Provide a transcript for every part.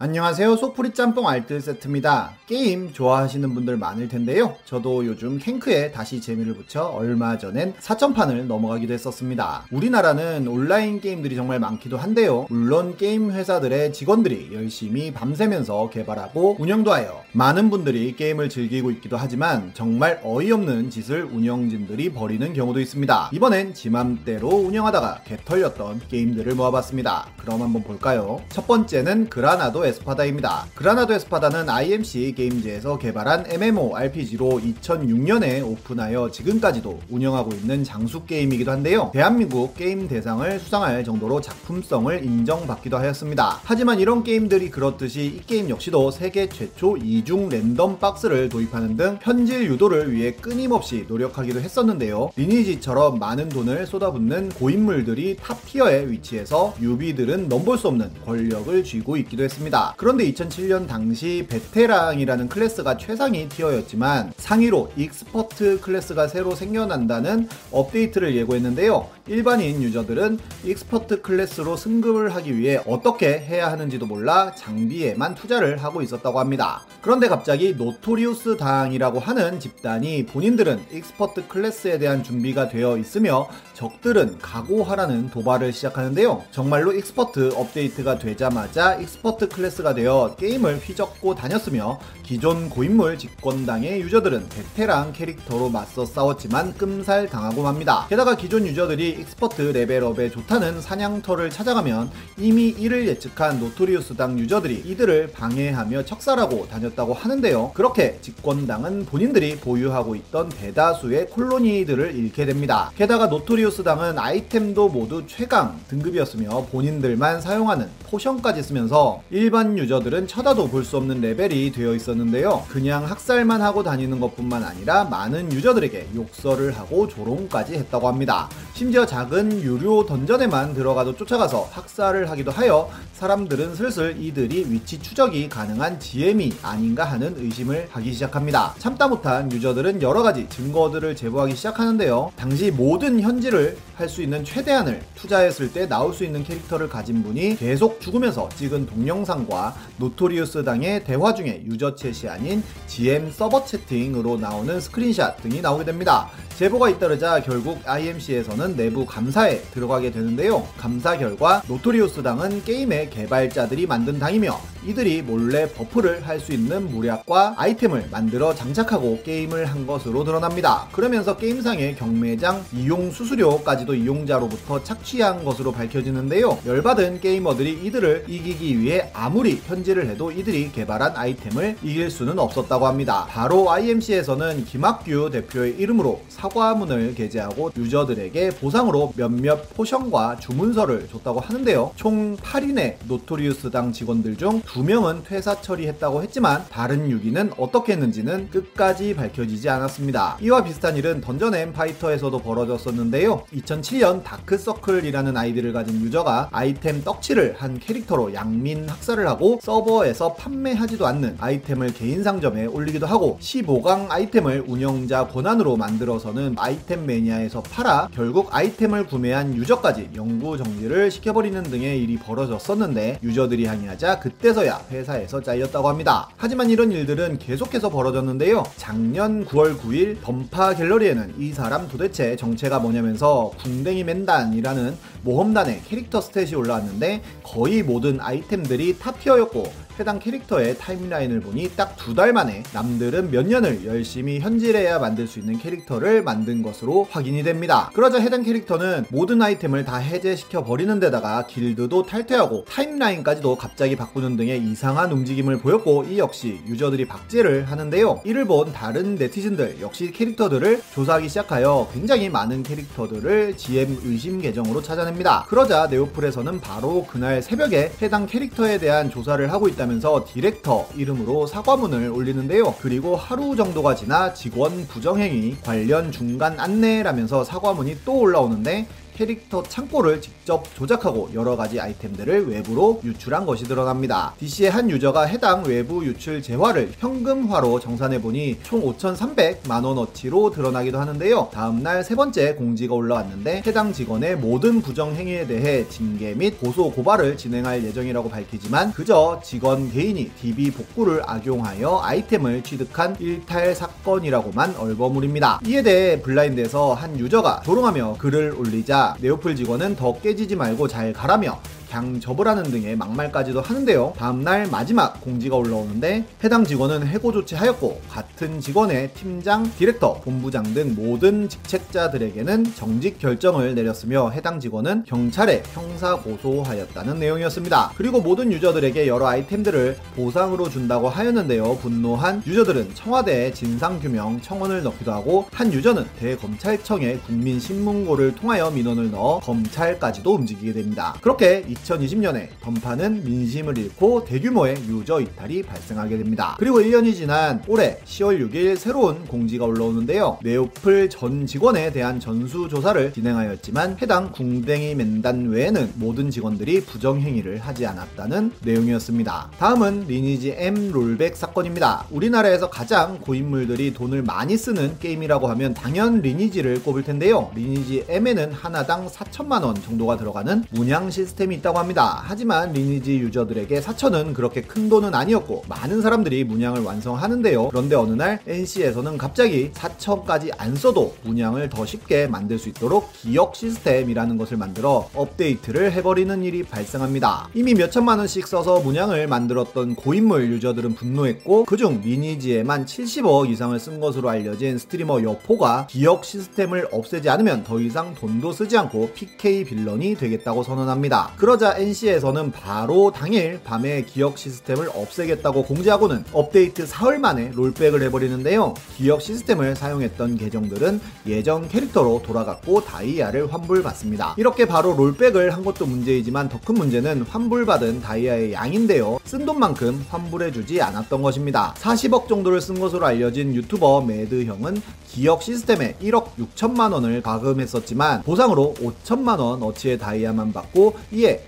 안녕하세요. 소프리 짬뽕 알뜰 세트입니다. 게임 좋아하시는 분들 많을 텐데요. 저도 요즘 캔크에 다시 재미를 붙여 얼마 전엔 4천판을 넘어가기도 했었습니다. 우리나라는 온라인 게임들이 정말 많기도 한데요. 물론 게임 회사들의 직원들이 열심히 밤새면서 개발하고 운영도 하여 많은 분들이 게임을 즐기고 있기도 하지만 정말 어이없는 짓을 운영진들이 벌이는 경우도 있습니다. 이번엔 지맘대로 운영하다가 개털렸던 게임들을 모아봤습니다. 그럼 한번 볼까요? 첫 번째는 그라나도 에스파다입니다. 그라나도 에스파다는 IMC 게임즈에서 개발한 MMORPG로 2006년에 오픈하여 지금까지도 운영하고 있는 장수 게임이기도 한데요. 대한민국 게임 대상을 수상할 정도로 작품성을 인정받기도 하였습니다. 하지만 이런 게임들이 그렇듯이 이 게임 역시도 세계 최초 이중 랜덤 박스를 도입하는 등 현질 유도를 위해 끊임없이 노력하기도 했었는데요. 리니지처럼 많은 돈을 쏟아붓는 고인물들이 top tier에 위치해서 뉴비들은 넘볼 수 없는 권력을 쥐고 있기도 했습니다. 그런데 2007년 당시 베테랑이라는 클래스가 최상위 tier였지만 상위로 expert 클래스가 새로 생겨난다는 업데이트를 예고했는데요. 일반인 유저들은 expert 클래스로 승급을 하기 위해 어떻게 해야 하는지도 몰라 장비에만 투자를 하고 있었다고 합니다. 그런데 갑자기 노토리우스 당이라고 하는 집단이 본인들은 expert 클래스에 대한 준비가 되어 있으며 적들은 각오하라는 도발을 시작하는데요. 정말로 expert 업데이트가 되자마자 expert 클래스가 되어 게임을 휘젓고 다녔으며 기존 고인물 집권당의 유저들은 베테랑 캐릭터로 맞서 싸웠지만 끔살 당하고 맙니다. 게다가 기존 유저들이 expert 레벨업에 좋다는 사냥터를 찾아가면 이미 이를 예측한 노토리우스당 유저들이 이들을 방해하며 척살하고 다녔다고 하는데요. 그렇게 집권당은 본인들이 보유하고 있던 대다수의 콜로니들을 잃게 됩니다. 게다가 노토리우스당은 아이템도 모두 최강 등급이었으며 본인들만 사용하는 포션까지 쓰면서 일반 유저들은 쳐다도 볼 수 없는 레벨이 되어 있었는데요. 그냥 학살만 하고 다니는 것뿐만 아니라 많은 유저들에게 욕설을 하고 조롱까지 했다고 합니다. 심지어 작은 유료 던전에만 들어가도 쫓아가서 학살을 하기도 하여 사람들은 슬슬 이들이 위치 추적이 가능한 GM이 아닌가 하는 의심을 하기 시작합니다. 참다 못한 유저들은 여러 가지 증거들을 제보하기 시작하는데요. 당시 모든 현질을 할수 있는 최대한을 투자했을 때 나올 수 있는 캐릭터를 가진 분이 계속 죽으면서 찍은 동영상과 노토리우스 당의 대화 중에 유저 chat이 아닌 GM 서버 채팅으로 나오는 스크린샷 등이 나오게 됩니다. 제보가 잇따르자 결국 IMC에서는 내부 감사에 들어가게 되는데요. 감사 결과 노토리우스 당은 게임의 개발자들이 만든 당이며 이들이 몰래 버프를 할 수 있는 물약과 아이템을 만들어 장착하고 게임을 한 것으로 드러납니다. 그러면서 게임상의 경매장 이용 수수료까지도 이용자로부터 착취한 것으로 밝혀지는데요. 열받은 게이머들이 이들을 이기기 위해 아무리 현질을 해도 이들이 개발한 아이템을 이길 수는 없었다고 합니다. 바로 IMC에서는 김학규 대표의 이름으로 사과문을 게재하고 유저들에게 보상으로 몇몇 포션과 주문서를 줬다고 하는데요. 총 8인의 노토리우스당 직원들 중 2명은 퇴사 처리했다고 했지만 다른 6인은 어떻게 했는지는 끝까지 밝혀지지 않았습니다. 이와 비슷한 일은 던전 앤 파이터에서도 벌어졌었는데요. 2007년 다크서클이라는 아이디를 가진 유저가 아이템 떡칠을 한 캐릭터로 양민 학살을 하고 서버에서 판매하지도 않는 아이템을 개인 상점에 올리기도 하고 15강 아이템을 운영자 권한으로 만들어서는 아이템 매니아에서 팔아 결국 아이템을 구매한 유저까지 영구 정지를 시켜버리는 등의 일이 벌어졌었는데 유저들이 항의하자 그때서야 회사에서 잘렸다고 합니다. 하지만 이런 일들은 계속해서 벌어졌는데요. 작년 9월 9일 던파 갤러리에는 이 사람 도대체 정체가 뭐냐면서 궁뎅이 맨단이라는 모험단의 캐릭터 stat이 올라왔는데 거의 모든 아이템들이 top tier였고 해당 캐릭터의 타임라인을 보니 딱 두 달 만에 남들은 몇 년을 열심히 현질해야 만들 수 있는 캐릭터를 만든 것으로 확인이 됩니다. 그러자 해당 캐릭터는 모든 아이템을 다 해제시켜 버리는 데다가 길드도 탈퇴하고 타임라인까지도 갑자기 바꾸는 등의 이상한 움직임을 보였고 이 역시 유저들이 박제를 하는데요. 이를 본 다른 네티즌들 역시 캐릭터들을 조사하기 시작하여 굉장히 많은 캐릭터들을 GM 의심 계정으로 찾아 냅니다. 그러자 네오플에서는 바로 그날 새벽에 해당 캐릭터에 대한 조사를 하고 있다면 하면서 디렉터 이름으로 사과문을 올리는데요. 그리고 하루 정도가 지나 직원 부정행위 관련 중간 안내라면서 사과문이 또 올라오는데 캐릭터 창고를 직접 조작하고 여러 가지 아이템들을 외부로 유출한 것이 드러납니다. DC의 한 유저가 해당 외부 유출 재화를 현금화로 정산해보니 총 5,300만 원어치로 드러나기도 하는데요. 다음날 세 번째 공지가 올라왔는데 해당 직원의 모든 부정 행위에 대해 징계 및 고소 고발을 진행할 예정이라고 밝히지만 그저 직원 개인이 DB 복구를 악용하여 아이템을 취득한 일탈 사건이라고만 얼버무립니다. 이에 대해 블라인드에서 한 유저가 조롱하며 글을 올리자 네오플 직원은 더 깨지지 말고 잘 가라며 그냥 접으라는 등의 막말까지도 하는데요. 다음날 마지막 공지가 올라오는데 해당 직원은 해고 조치하였고 같은 직원의 팀장, 디렉터, 본부장 등 모든 직책자들에게는 정직 결정을 내렸으며 해당 직원은 경찰에 형사 고소하였다는 내용이었습니다. 그리고 모든 유저들에게 여러 아이템들을 보상으로 준다고 하였는데요. 분노한 유저들은 청와대에 진상규명 청원을 넣기도 하고 한 유저는 대검찰청에 국민신문고를 통하여 민원을 넣어 검찰까지도 움직이게 됩니다. 그렇게 2020년에 던파는 민심을 잃고 대규모의 유저 이탈이 발생하게 됩니다. 그리고 1년이 지난 올해 10월 6일 새로운 공지가 올라오는데요. 네오플 전 직원에 대한 전수조사를 진행하였지만 해당 궁댕이맨단 외에는 모든 직원들이 부정행위를 하지 않았다는 내용이었습니다. 다음은 리니지 M rollback 사건입니다. 우리나라에서 가장 고인물들이 돈을 많이 쓰는 게임이라고 하면 당연 리니지를 꼽을 텐데요. 리니지 M에는 하나당 4천만원 정도가 들어가는 문양 시스템이 있다 있다고 합니다. 하지만 리니지 유저들에게 4천은 그렇게 큰 돈은 아니었고 많은 사람들이 문양을 완성하는데요. 그런데 어느 날 NC에서는 갑자기 4천까지 안 써도 문양을 더 쉽게 만들 수 있도록 기억 시스템이라는 것을 만들어 업데이트를 해버리는 일이 발생합니다. 이미 몇천만 원씩 써서 문양을 만들었던 고인물 유저들은 분노했고 그중 리니지에만 70억 이상을 쓴 것으로 알려진 스트리머 여포가 기억 시스템을 없애지 않으면 더 이상 돈도 쓰지 않고 PK villain이 되겠다고 선언합니다. 그러 그러자 NC에서는 바로 당일 밤에 기억 시스템을 없애겠다고 공지하고는 업데이트 사흘 만에 rollback을 해버리는데요. 기억 시스템을 사용했던 계정들은 예전 캐릭터로 돌아갔고 다이아를 환불받습니다. 이렇게 바로 rollback을 한 것도 문제이지만 더 큰 문제는 환불받은 다이아의 양인데요. 쓴 돈만큼 환불해주지 않았던 것입니다. 40억 정도를 쓴 것으로 알려진 유튜버 매드 형은 기억 시스템에 1억 6천만 원을 과금했었지만 보상으로 5천만 원 어치의 다이아만 받고 이에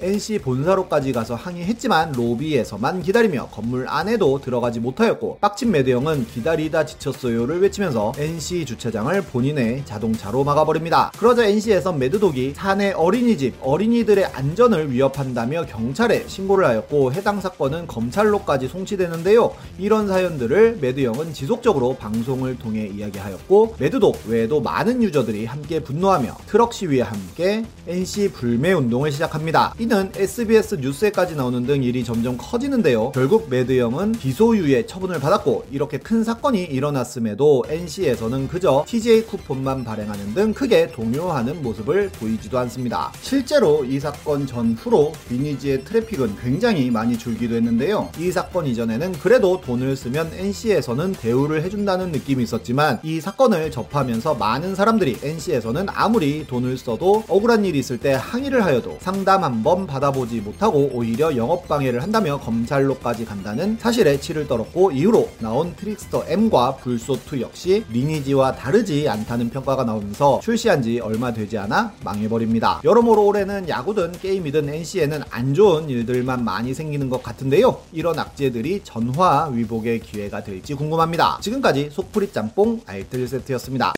NC 본사로까지 가서 항의했지만 로비에서만 기다리며 건물 안에도 들어가지 못하였고 빡친 매드형은 기다리다 지쳤어요를 외치면서 NC 주차장을 본인의 자동차로 막아버립니다. 그러자 NC에서 매드형이 사내 어린이집 어린이들의 안전을 위협한다며 경찰에 신고를 하였고 해당 사건은 검찰로까지 송치되는데요. 이런 사연들을 매드형은 지속적으로 방송을 통해 이야기하였고 매드형 외에도 많은 유저들이 함께 분노하며 트럭 시위에 함께 NC 불매 운동을 시작합니다. 이는 SBS 뉴스에까지 나오는 등 일이 점점 커지는데요. 결국 매드형은 기소유예 처분을 받았고 이렇게 큰 사건이 일어났음에도 NC에서는 그저 TJ 쿠폰만 발행하는 등 크게 동요하는 모습을 보이지도 않습니다. 실제로 이 사건 전후로 리니지의 트래픽은 굉장히 많이 줄기도 했는데요. 이 사건 이전에는 그래도 돈을 쓰면 NC에서는 대우를 해준다는 느낌이 있었지만 이 사건을 접하면서 많은 사람들이 NC에서는 아무리 돈을 써도 억울한 일이 있을 때 항의를 하여도 상담 한번 원 받아보지 못하고 오히려 영업 방해를 한다며 검찰로까지 간다는 사실에 치를 떨었고 이후로 나온 트릭스터 M과 블소2 역시 리니지와 다르지 않다는 평가가 나오면서 출시한 지 얼마 되지 않아 망해버립니다. 여러모로 올해는 야구든 게임이든 NC에는 안 좋은 일들만 많이 생기는 것 같은데요. 이런 악재들이 전화 위복의 기회가 될지 궁금합니다. 지금까지 속풀이 짬뽕 알뜰 세트였습니다.